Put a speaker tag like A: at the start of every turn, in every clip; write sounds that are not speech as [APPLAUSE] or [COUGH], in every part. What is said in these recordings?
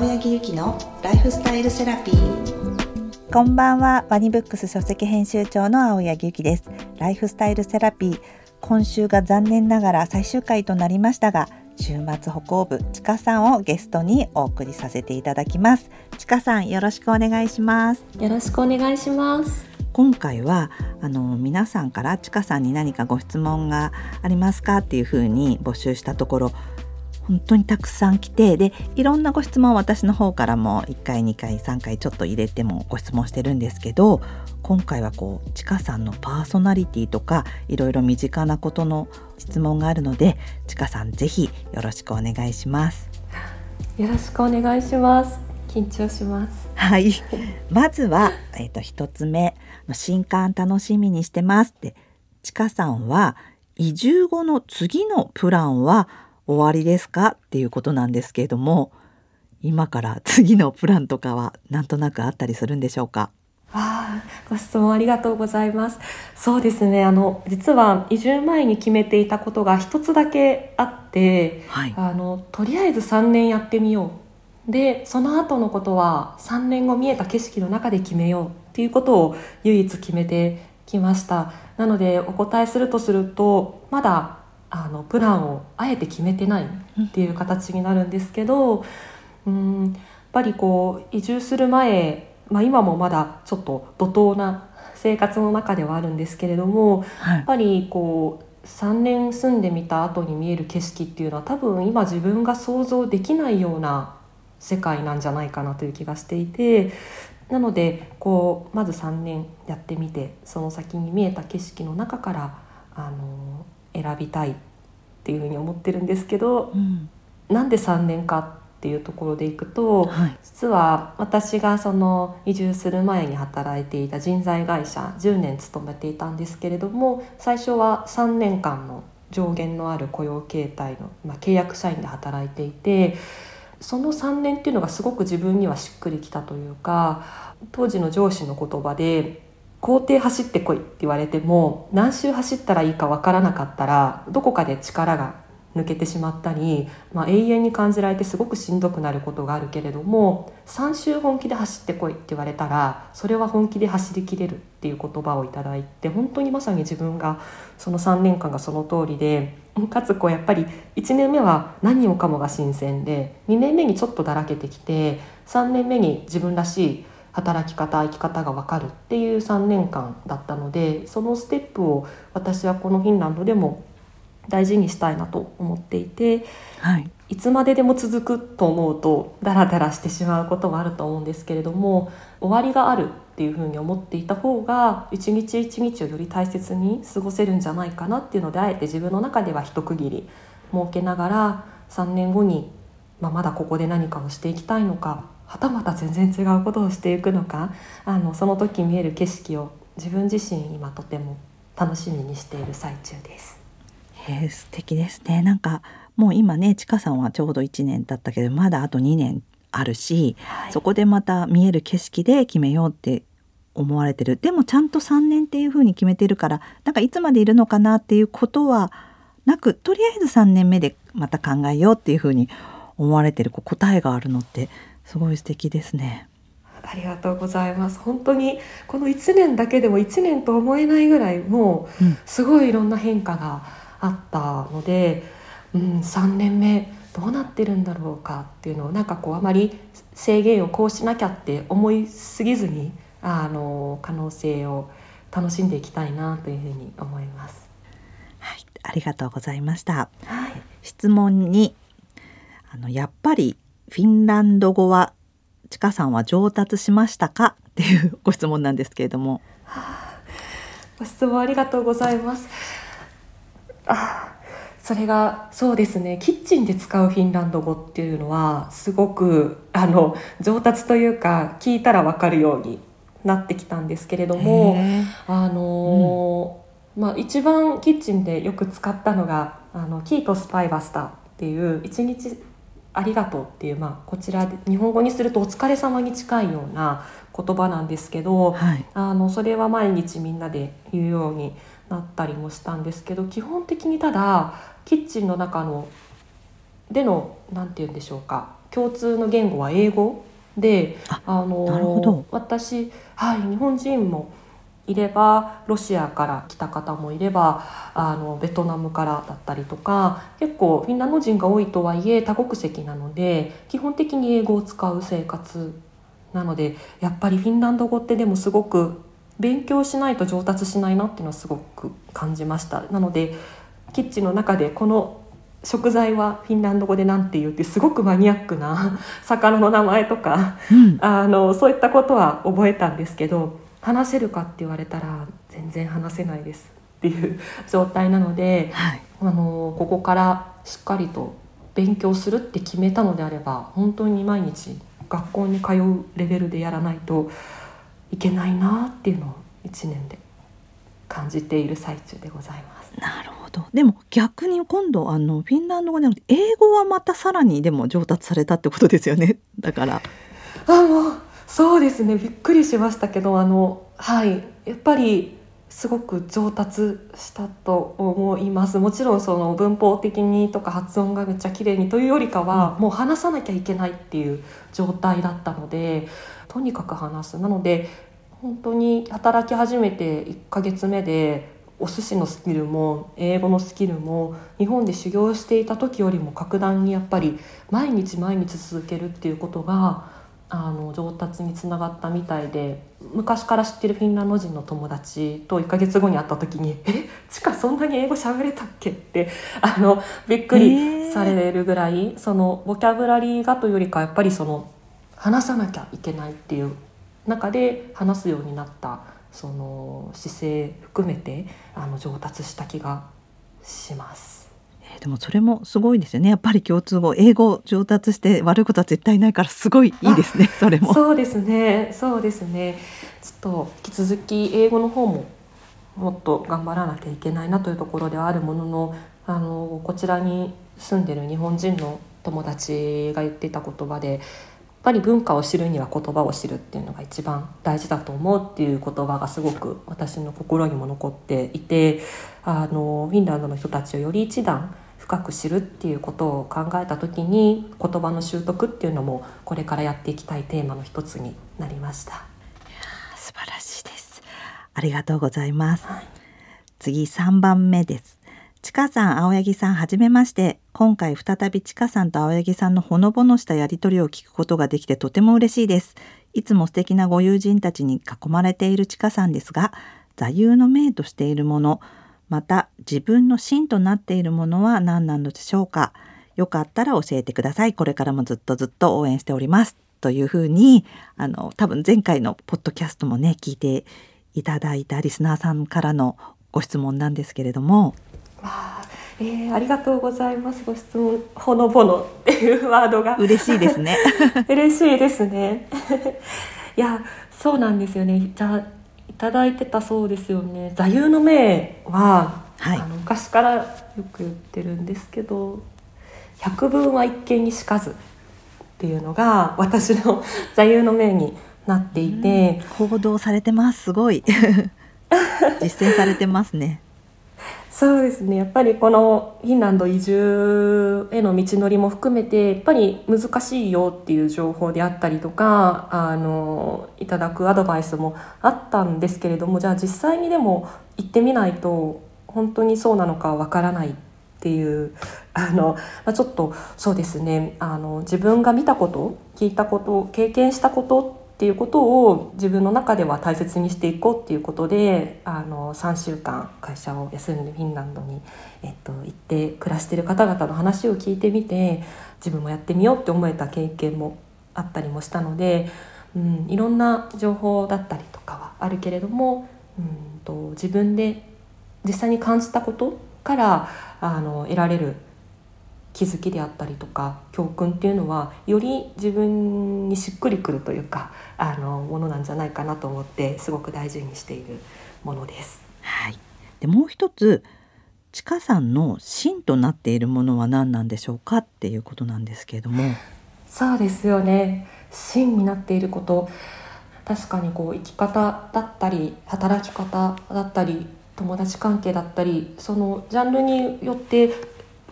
A: 青柳ゆきのライフスタイルセラピー。
B: こんばんは。ワニブックス書籍編集長の青柳ゆきです。ライフスタイルセラピー。今週が残念ながら最終回となりましたが週末歩行部ちかさんをゲストにお送りさせていただきます。ちかさんよろしくお願いします。
C: よろしくお願いします。
B: 今回はあの皆さんからちかさんに何かご質問がありますかっていうふうに募集したところ本当にたくさん来てでいろんなご質問私の方からも1回2回3回ちょっと入れてもご質問してるんですけど今回はこうちかさんのパーソナリティとかいろいろ身近なことの質問があるのでちかさんぜひよろしくお願いします。
C: よろしくお願いします。緊張します。
B: はい。まずはえっ、ー、と一つ目。新刊楽しみにしてますって。ちかさんは移住後の次のプランは終わりですか？っていうことなんですけれども今から次のプランとかはなんとなくあったりするんでしょうか？
C: あご質問ありがとうございます。そうですね。あの実は移住前に決めていたことが一つだけあって、はい、あのとりあえず3年やってみよう。で、その後のことは3年後見えた景色の中で決めようっていうことを唯一決めてきました。なのでお答えするとするとまだあのプランをあえて決めてないっていう形になるんですけど、うん、やっぱりこう移住する前、まあ、今もまだちょっと怒涛な生活の中ではあるんですけれども、はい、やっぱりこう3年住んでみた後に見える景色っていうのは多分今自分が想像できないような世界なんじゃないかなという気がしていてなのでこうまず3年やってみてその先に見えた景色の中からあの選びたいっていうふうに思ってるんですけど、うん、なんで3年かっていうところでいくと、はい、実は私がその移住する前に働いていた人材会社10年勤めていたんですけれども最初は3年間の上限のある雇用形態の、まあ、契約社員で働いていてその3年っていうのがすごく自分にはしっくりきたというか当時の上司の言葉で校庭走ってこいって言われても何周走ったらいいか分からなかったらどこかで力が抜けてしまったり、まあ、永遠に感じられてすごくしんどくなることがあるけれども3周本気で走ってこいって言われたらそれは本気で走りきれるっていう言葉をいただいて本当にまさに自分がその3年間がその通りでかつこうやっぱり1年目は何もかもが新鮮で2年目にちょっとだらけてきて3年目に自分らしい働き方生き方が分かるっていう3年間だったのでそのステップを私はこのフィンランドでも大事にしたいなと思っていて、はい、いつまででも続くと思うとダラダラしてしまうこともあると思うんですけれども終わりがあるっていうふうに思っていた方が一日一日をより大切に過ごせるんじゃないかなっていうのであえて自分の中では一区切り設けながら3年後に、まあ、まだここで何かをしていきたいのかはたまた全然違うことをしていくのかあのその時見える景色を自分自身今とても楽しみにしている最中です。
B: えー、素敵ですね。なんかもう今ねちかさんはちょうど1年経ったけどまだあと2年あるし、はい、そこでまた見える景色で決めようって思われてる。でもちゃんと3年っていうふうに決めてるからなんかいつまでいるのかなっていうことはなくとりあえず3年目でまた考えようっていうふうに思われてる答えがあるのってすごい素敵ですね。
C: ありがとうございます。本当にこの1年だけでも1年と思えないぐらいもうすごいいろんな変化があったので、うん、3年目どうなってるんだろうかっていうのをなんかこうあまり制限をこうしなきゃって思いすぎずにあの可能性を楽しんでいきたいなというふうに思います。
B: はい、ありがとうございました。はい、質問にあのやっぱりフィンランド語はちかさんは上達しましたか？っていうご質問なんですけれども。
C: ご質問ありがとうございます。あそれがそうですねキッチンで使うフィンランド語っていうのはすごくあの上達というか聞いたら分かるようになってきたんですけれどもあの、うん、まあ、一番キッチンでよく使ったのが「あのキートスパイバスタ」っていう一日ありがとうっていう、まあ、こちらで日本語にするとお疲れ様に近いような言葉なんですけど、はい、あのそれは毎日みんなで言うようになったりもしたんですけど基本的にただキッチンの中のでの何て言うんでしょうか共通の言語は英語であの私、はい、日本人もいればロシアから来た方もいればあのベトナムからだったりとか結構フィンランド人が多いとはいえ多国籍なので基本的に英語を使う生活なのでやっぱりフィンランド語ってでもすごく勉強しないと上達しないなっていうのはすごく感じました。なのでキッチンの中でこの食材はフィンランド語で何て言うってすごくマニアックな [LAUGHS] 魚の名前とか、うん、あのそういったことは覚えたんですけど話せるかって言われたら全然話せないですっていう状態なので、はい、あのここからしっかりと勉強するって決めたのであれば本当に毎日学校に通うレベルでやらないといけないなっていうのを1年で感じている最中でございます。
B: なるほどでも逆に今度あのフィンランド語で英語はまたさらにでも上達されたってことですよねだから。
C: あもうそうですねびっくりしましたけどあのはいやっぱりすごく上達したと思います。もちろんその文法的にとか発音がめっちゃ綺麗にというよりかは、もう話さなきゃいけないっていう状態だったのでとにかく話す。なので本当に働き始めて1ヶ月目でお寿司のスキルも英語のスキルも日本で修行していた時よりも格段にやっぱり毎日毎日続けるっていうことがあの上達につながったみたいで昔から知ってるフィンランド人の友達と1ヶ月後に会った時に「えちかそんなに英語喋れたっけ?」ってあのびっくりされるぐらい、そのボキャブラリーがというよりかやっぱりその話さなきゃいけないっていう中で話すようになったその姿勢含めてあの上達した気がします。
B: でもそれもすごいですよね。やっぱり共通語英語上達して悪いことは絶対ないからすごいいいですね。[LAUGHS] それも。
C: そうですね。そうですね。ちょっと引き続き英語の方ももっと頑張らなきゃいけないなというところではあるもののあのこちらに住んでる日本人の友達が言っていた言葉でぱり文化を知るには言葉を知るっていうのが一番大事だと思うっていう言葉がすごく私の心にも残っていてあのフィンランドの人たちをより一段深く知るっていうことを考えた時に言葉の習得っていうのもこれからやっていきたいテーマの一つになりました。
B: 素晴らしいです。ありがとうございます、はい、次3番目ですちかさん青柳さんはじめまして。今回再びちかさんと青柳さんのほのぼのしたやりとりを聞くことができてとても嬉しいです。いつも素敵なご友人たちに囲まれているちかさんですが座右の銘としているものまた自分の芯となっているものは何なのでしょうか。よかったら教えてください。これからもずっとずっと応援しております。というふうにあの多分前回のポッドキャストもね聞いていただいたリスナーさんからのご質問なんですけれども。
C: あえー、ありがとうございます。ご質問ほのぼのっていうワードが。
B: 嬉しいですね。[LAUGHS]
C: 嬉しいですね。[LAUGHS] いやそうなんですよね。じゃあただいてたそうですよね。座右の銘は、はい、あの昔からよく言ってるんですけど「百聞は一見にしかず」っていうのが私の [LAUGHS] 座右の銘になっていて、
B: 報道されてます。すごい。実践されてますね
C: そうですね。やっぱりこのフィンランド移住への道のりも含めてやっぱり難しいよっていう情報であったりとかあのいただくアドバイスもあったんですけれどもじゃあ実際にでも行ってみないと本当にそうなのかわからないっていうあの、まあ、ちょっとそうですね。あの自分が見たこと聞いたこと経験したことっていうことを自分の中では大切にしていこうっていうことであの3週間会社を休んでフィンランドに、えっと、行って暮らしてる方々の話を聞いてみて自分もやってみようって思えた経験もあったりもしたので、うん、いろんな情報だったりとかはあるけれども、うんと、自分で実際に感じたことからあの得られる気づきであったりとか教訓っていうのはより自分にしっくりくるというかあのものなんじゃないかなと思ってすごく大事にしているものです。
B: はい、でもう一つちかさんの芯となっているものは何なんでしょうかっていうことなんですけれども。
C: そうですよね芯になっていること確かにこう生き方だったり働き方だったり友達関係だったりそのジャンルによって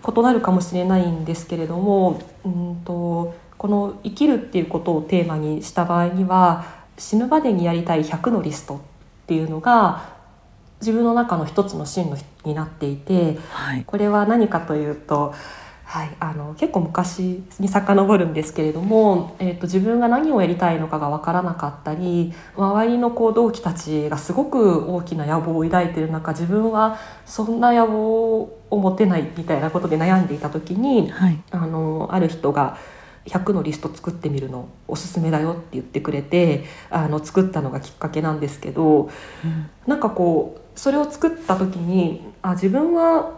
C: 異なるかもしれないんですけれども、うんと、この生きるっていうことをテーマにした場合には死ぬまでにやりたい100のリストっていうのが自分の中の一つの進路になっていて、はい、これは何かというとはい、あの結構昔に遡るんですけれども、えーと、自分が何をやりたいのかが分からなかったり周りのこう同期たちがすごく大きな野望を抱いている中自分はそんな野望を持てないみたいなことで悩んでいた時に、はい、あのある人が100のリスト作ってみるのおすすめだよって言ってくれてあの作ったのがきっかけなんですけど、うん、なんかこうそれを作った時にあ自分は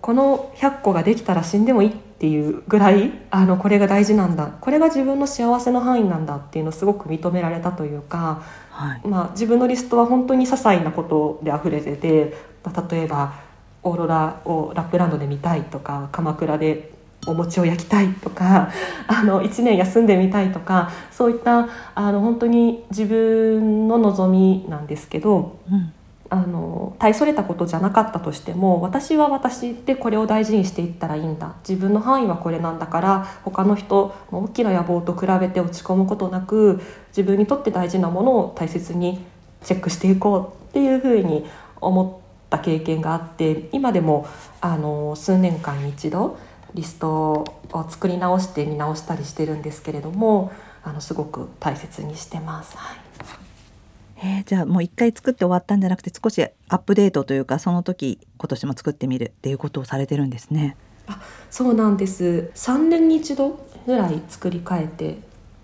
C: この100個ができたら死んでもいいっていうぐらいあのこれが大事なんだこれが自分の幸せの範囲なんだっていうのをすごく認められたというか、はい、まあ、自分のリストは本当に些細なことで溢れてて例えばオーロラをラップランドで見たいとか鎌倉でお餅を焼きたいとか [LAUGHS] あの1年休んでみたいとかそういったあの本当に自分の望みなんですけど。うんあの大それたことじゃなかったとしても私は私でこれを大事にしていったらいいんだ自分の範囲はこれなんだから他の人の大きな野望と比べて落ち込むことなく自分にとって大事なものを大切にチェックしていこうっていうふうに思った経験があって今でもあの数年間に一度リストを作り直して見直したりしてるんですけれどもあのすごく大切にしてます。はい
B: えー、じゃあもう一回作って終わったんじゃなくて少しアップデートというかその時今年も作ってみるっていうことをされてるんですね。
C: あそうなんです3年に一度ぐらい作り変えて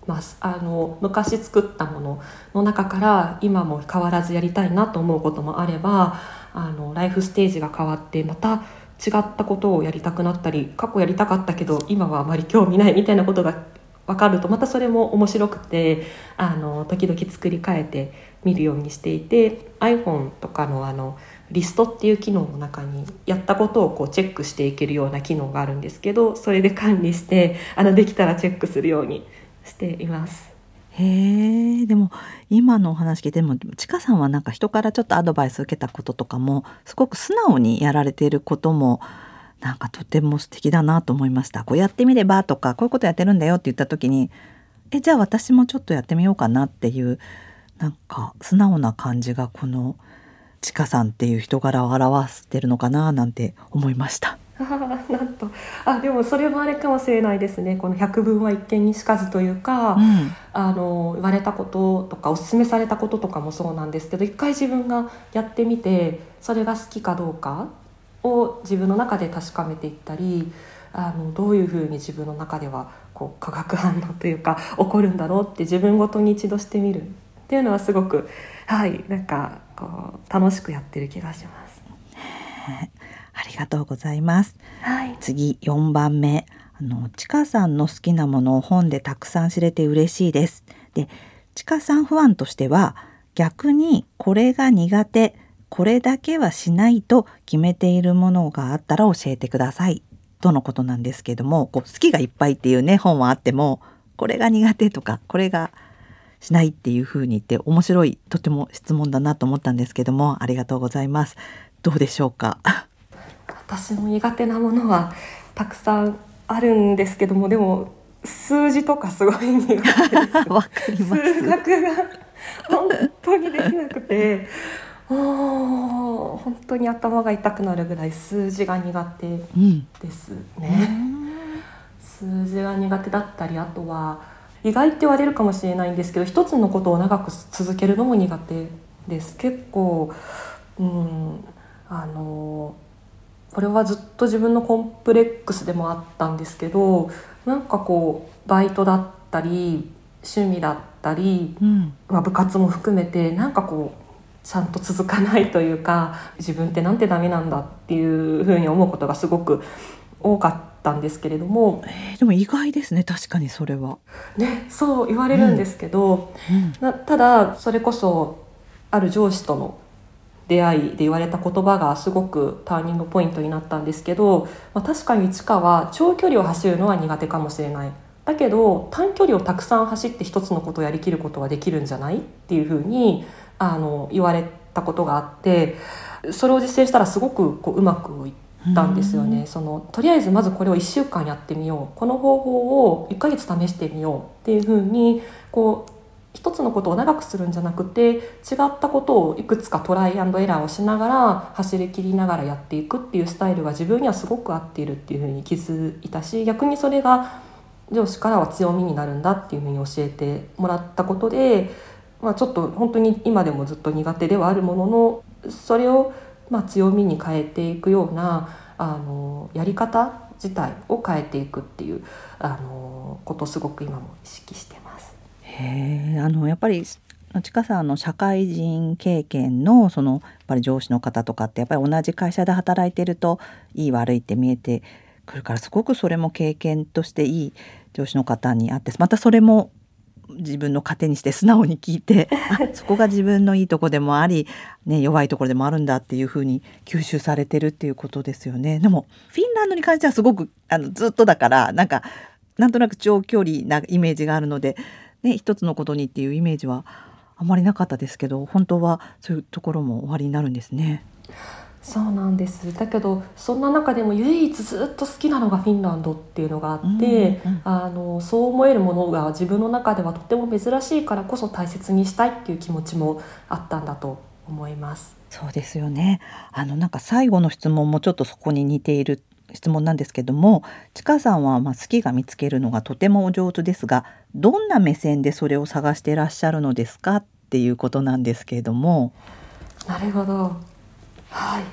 C: ますあの昔作ったものの中から今も変わらずやりたいなと思うこともあればあのライフステージが変わってまた違ったことをやりたくなったり過去やりたかったけど今はあまり興味ないみたいなことが分かるとまたそれも面白くてあの時々作り変えて見るようにしていて iPhone とかのあのリストっていう機能の中にやったことをこうチェックしていけるような機能があるんですけどそれで管理してあのできたらチェックするようにしています。
B: へえでも今のお話聞いてもちかさんはなんか人からちょっとアドバイス受けたこととかもすごく素直にやられていることもなんかとても素敵だなと思いました。こうやってみればとかこういうことやってるんだよって言った時にえじゃあ私もちょっとやってみようかなっていうなんか素直な感じがこのちかさんっていう人柄を表してるのかななんて思いました。[LAUGHS]
C: なんと。あでもそれもあれかもしれないですね。この百聞は一見にしかずというか、うん、あの言われたこととかおすすめされたこととかもそうなんですけど一回自分がやってみてそれが好きかどうかを自分の中で確かめていったりあのどういうふうに自分の中ではこう化学反応というか起こるんだろうって自分ごとに一度してみるっていうのはすごくはいなんかこう楽しくやってる気がします。[LAUGHS]
B: ありがとうございます。
C: はい、
B: 次4番目あのちかさんの好きなものを本でたくさん知れて嬉しいです。でちかさん不安としては逆にこれが苦手これだけはしないと決めているものがあったら教えてくださいとのことなんですけどもこう好きがいっぱいっていうね本はあってもこれが苦手とかこれがしないっていうふうに言って面白いとても質問だなと思ったんですけどもありがとうございます。どうでしょうか？
C: 私も苦手なものはたくさんあるんですけどもでも数字とかすごい苦手です。数学が本当にできなくて。も [LAUGHS] う本当に頭が痛くなるぐらい数字が苦手ですね、うん、数字が苦手だったりあとは意外って言われるかもしれないんですけど一つのことを長く続けるのも苦手です。結構うんあのこれはずっと自分のコンプレックスでもあったんですけどなんかこうバイトだったり趣味だったり、うん、まあ、部活も含めてなんかこうちゃんと続かないというか自分ってなんてダメなんだっていうふうに思うことがすごく多かったんですけれども、
B: えー、でも意外ですね確かにそれは。
C: ねそう言われるんですけど、うん。うん、ただそれこそある上司との出会いで言われた言葉がすごくターニングポイントになったんですけど、まあ、確かに地下は長距離を走るのは苦手かもしれない。だけど短距離をたくさん走って一つのことをやりきることができるんじゃない？っていうふうにあの言われたことがあってそれを実践したらすごくこううまくいったんですよね。そのとりあえずまずこれを1週間やってみようこの方法を1ヶ月試してみようっていうふうにこう一つのことを長くするんじゃなくて違ったことをいくつかトライアンドエラーをしながら走り切りながらやっていくっていうスタイルが自分にはすごく合っているっていうふうに気づいたし逆にそれが上司からは強みになるんだっていうふうに教えてもらったことで、まあ、ちょっと本当に今でもずっと苦手ではあるもののそれをまあ強みに変えていくようなあのやり方自体を変えていくっていうあのことをすごく今も意識してます。
B: へあのやっぱりちかさんの社会人経験のそのやっぱり上司の方とかってやっぱり同じ会社で働いてるといい悪いって見えてくるからすごくそれも経験としていい上司の方にあってまたそれも自分の糧にして素直に聞いてそこが自分のいいとこでもあり、ね、弱いところでもあるんだっていうふうに吸収されてるっていうことですよね。でもフィンランドに関してはすごくあのずっとだからなんかなんとなく長距離なイメージがあるのでね、一つのことにっていうイメージはあまりなかったですけど本当はそういうところも終わりになるんですね。
C: そうなんです。だけどそんな中でも唯一ずっと好きなのがフィンランドっていうのがあって、うんうん、あのそう思えるものが自分の中ではとても珍しいからこそ大切にしたいっていう気持ちもあったんだと思います。
B: そうですよね。あのなんか最後の質問もちょっとそこに似ている質問なんですけどもちかさんはまあ好きが見つけるのがとてもお上手ですがどんな目線でそれを探していらっしゃるのですかっていうことなんですけれども。
C: なるほどはい。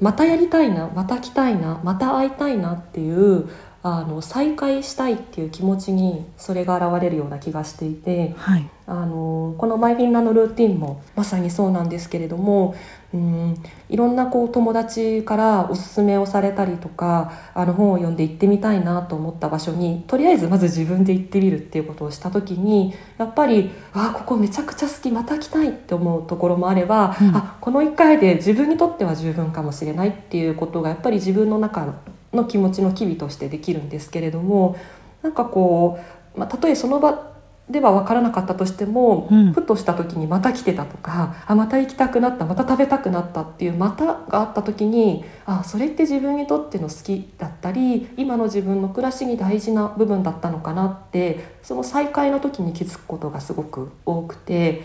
C: またやりたいなまた来たいなまた会いたいなっていうあの再会したいっていう気持ちにそれが現れるような気がしていて、はい、あのこの「マイ・フィンランド・ルーティン」もまさにそうなんですけれどもうんいろんなこう友達からおすすめをされたりとかあの本を読んで行ってみたいなと思った場所にとりあえずまず自分で行ってみるっていうことをした時にやっぱり「あここめちゃくちゃ好きまた来たい」って思うところもあれば、うん、あこの1回で自分にとっては十分かもしれないっていうことがやっぱり自分の中の気持ちの機微としてできるんですけれどもなんかこう、まあ、たとえその場では分からなかったとしても、うん、ふとした時にまた来てたとかあまた行きたくなったまた食べたくなったっていうまたがあった時にあそれって自分にとっての好きだったり今の自分の暮らしに大事な部分だったのかなってその再会の時に気づくことがすごく多くて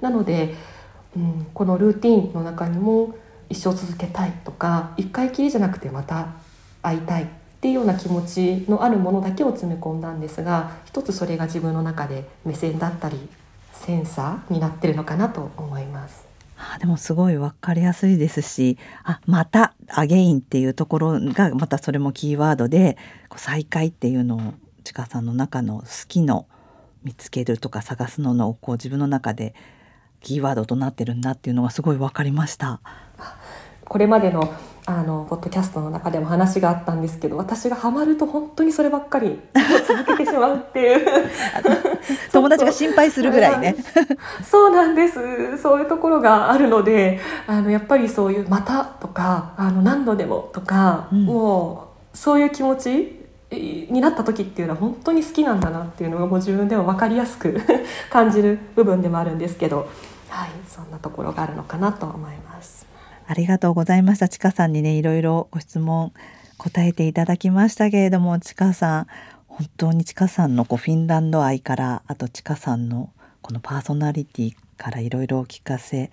C: なので、うん、このルーティンの中にも一生続けたいとか一回きりじゃなくてまた会いたいっていうような気持ちのあるものだけを詰め込んだんですが一つそれが自分の中で目線だったりセンサーになってるのかなと思います。
B: あでもすごい分かりやすいですしあまたアゲインっていうところがまたそれもキーワードで再会っていうのをちかさんの中の好きの見つけるとか探すののこう自分の中でキーワードとなってるんだっていうのがすごい分かりました。
C: これまでのあのポッドキャストの中でも話があったんですけど私がハマると本当にそればっかり続けてしまうっていう。[LAUGHS]
B: 友達が心配するぐらいね。[LAUGHS]
C: そうなんです。そういうところがあるのであのやっぱりそういう「また」とか「あの何度でも」とか、うん、もうそういう気持ちになった時っていうのは本当に好きなんだなっていうのがもう自分でも分かりやすく [LAUGHS] 感じる部分でもあるんですけど、はい、そんなところがあるのかなと思います。
B: ありがとうございました。ちかさんにね、いろいろご質問答えていただきましたけれども、ちかさん、本当にちかさんのこうフィンランド愛から、あとちかさんのこのパーソナリティからいろいろお聞かせ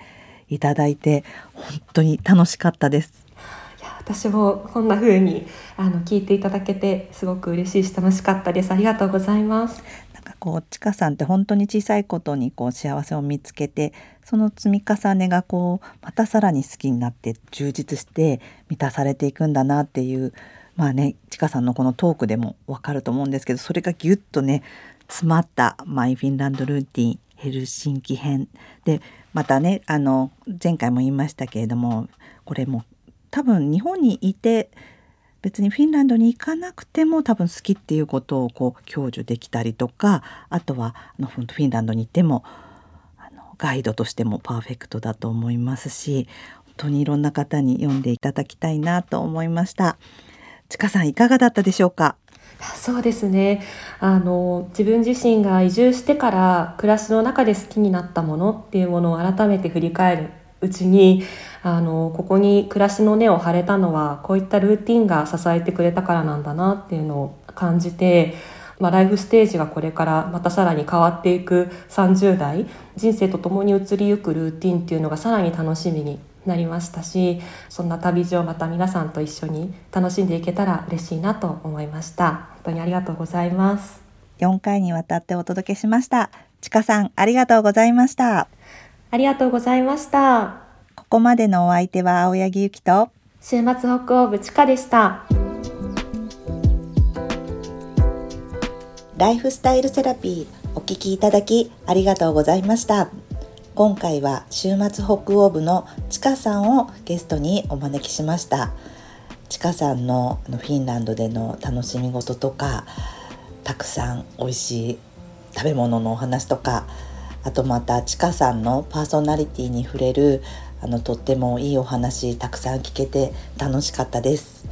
B: いただいて、本当に楽しかったです。
C: いや私もこんな風にあの聞いていただけてすごく嬉しいし楽しかったです。ありがとうございます。
B: こうちかさんって本当に小さいことにこう幸せを見つけてその積み重ねがこうまたさらに好きになって充実して満たされていくんだなっていうまあねちかさんのこのトークでもわかると思うんですけどそれがギュッとね詰まったマイフィンランドルーティンヘルシンキ編でまたねあの前回も言いましたけれどもこれも多分日本にいて別にフィンランドに行かなくても多分好きっていうことをこう享受できたりとかあとはあのフィンランドに行ってもあのガイドとしてもパーフェクトだと思いますし本当にいろんな方に読んでいただきたいなと思いました。ちかさんいかがだったでしょうか？
C: そうですねあの自分自身が移住してから暮らしの中で好きになったものっていうものを改めて振り返るうちにあのここに暮らしの根を張れたのはこういったルーティンが支えてくれたからなんだなっていうのを感じて、まあ、ライフステージがこれからまたさらに変わっていく30代人生とともに移りゆくルーティンっていうのがさらに楽しみになりましたしそんな旅路をまた皆さんと一緒に楽しんでいけたら嬉しいなと思いました。本当にありがとうございます。
D: 4回にわたってお届けしました。ちかさんありがとうございました。
C: ありがとうございました。
D: ここまでのお相手は青柳ゆきと。
C: 週末北欧部ちかでした。
B: ライフスタイルセラピーお聞きいただきありがとうございました。今回は週末北欧部のちかさんをゲストにお招きしました。ちかさんのフィンランドでの楽しみ事とかたくさん美味しい食べ物のお話とかあとまたちかさんのパーソナリティに触れるあのとってもいいお話たくさん聞けて楽しかったです。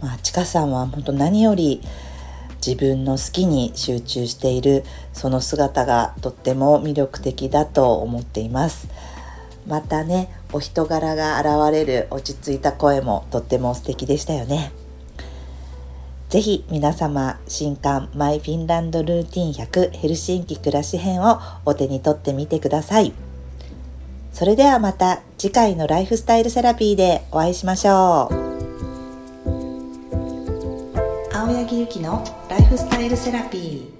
B: まあ、ちかさんは本当何より自分の好きに集中しているその姿がとっても魅力的だと思っていますまたねお人柄が現れる落ち着いた声もとっても素敵でしたよねぜひ皆様新刊マイフィンランドルーティン100ヘルシンキ暮らし編をお手に取ってみてください。それではまた次回のライフスタイルセラピーでお会いしましょう。青柳ゆきのライフスタイルセラピー。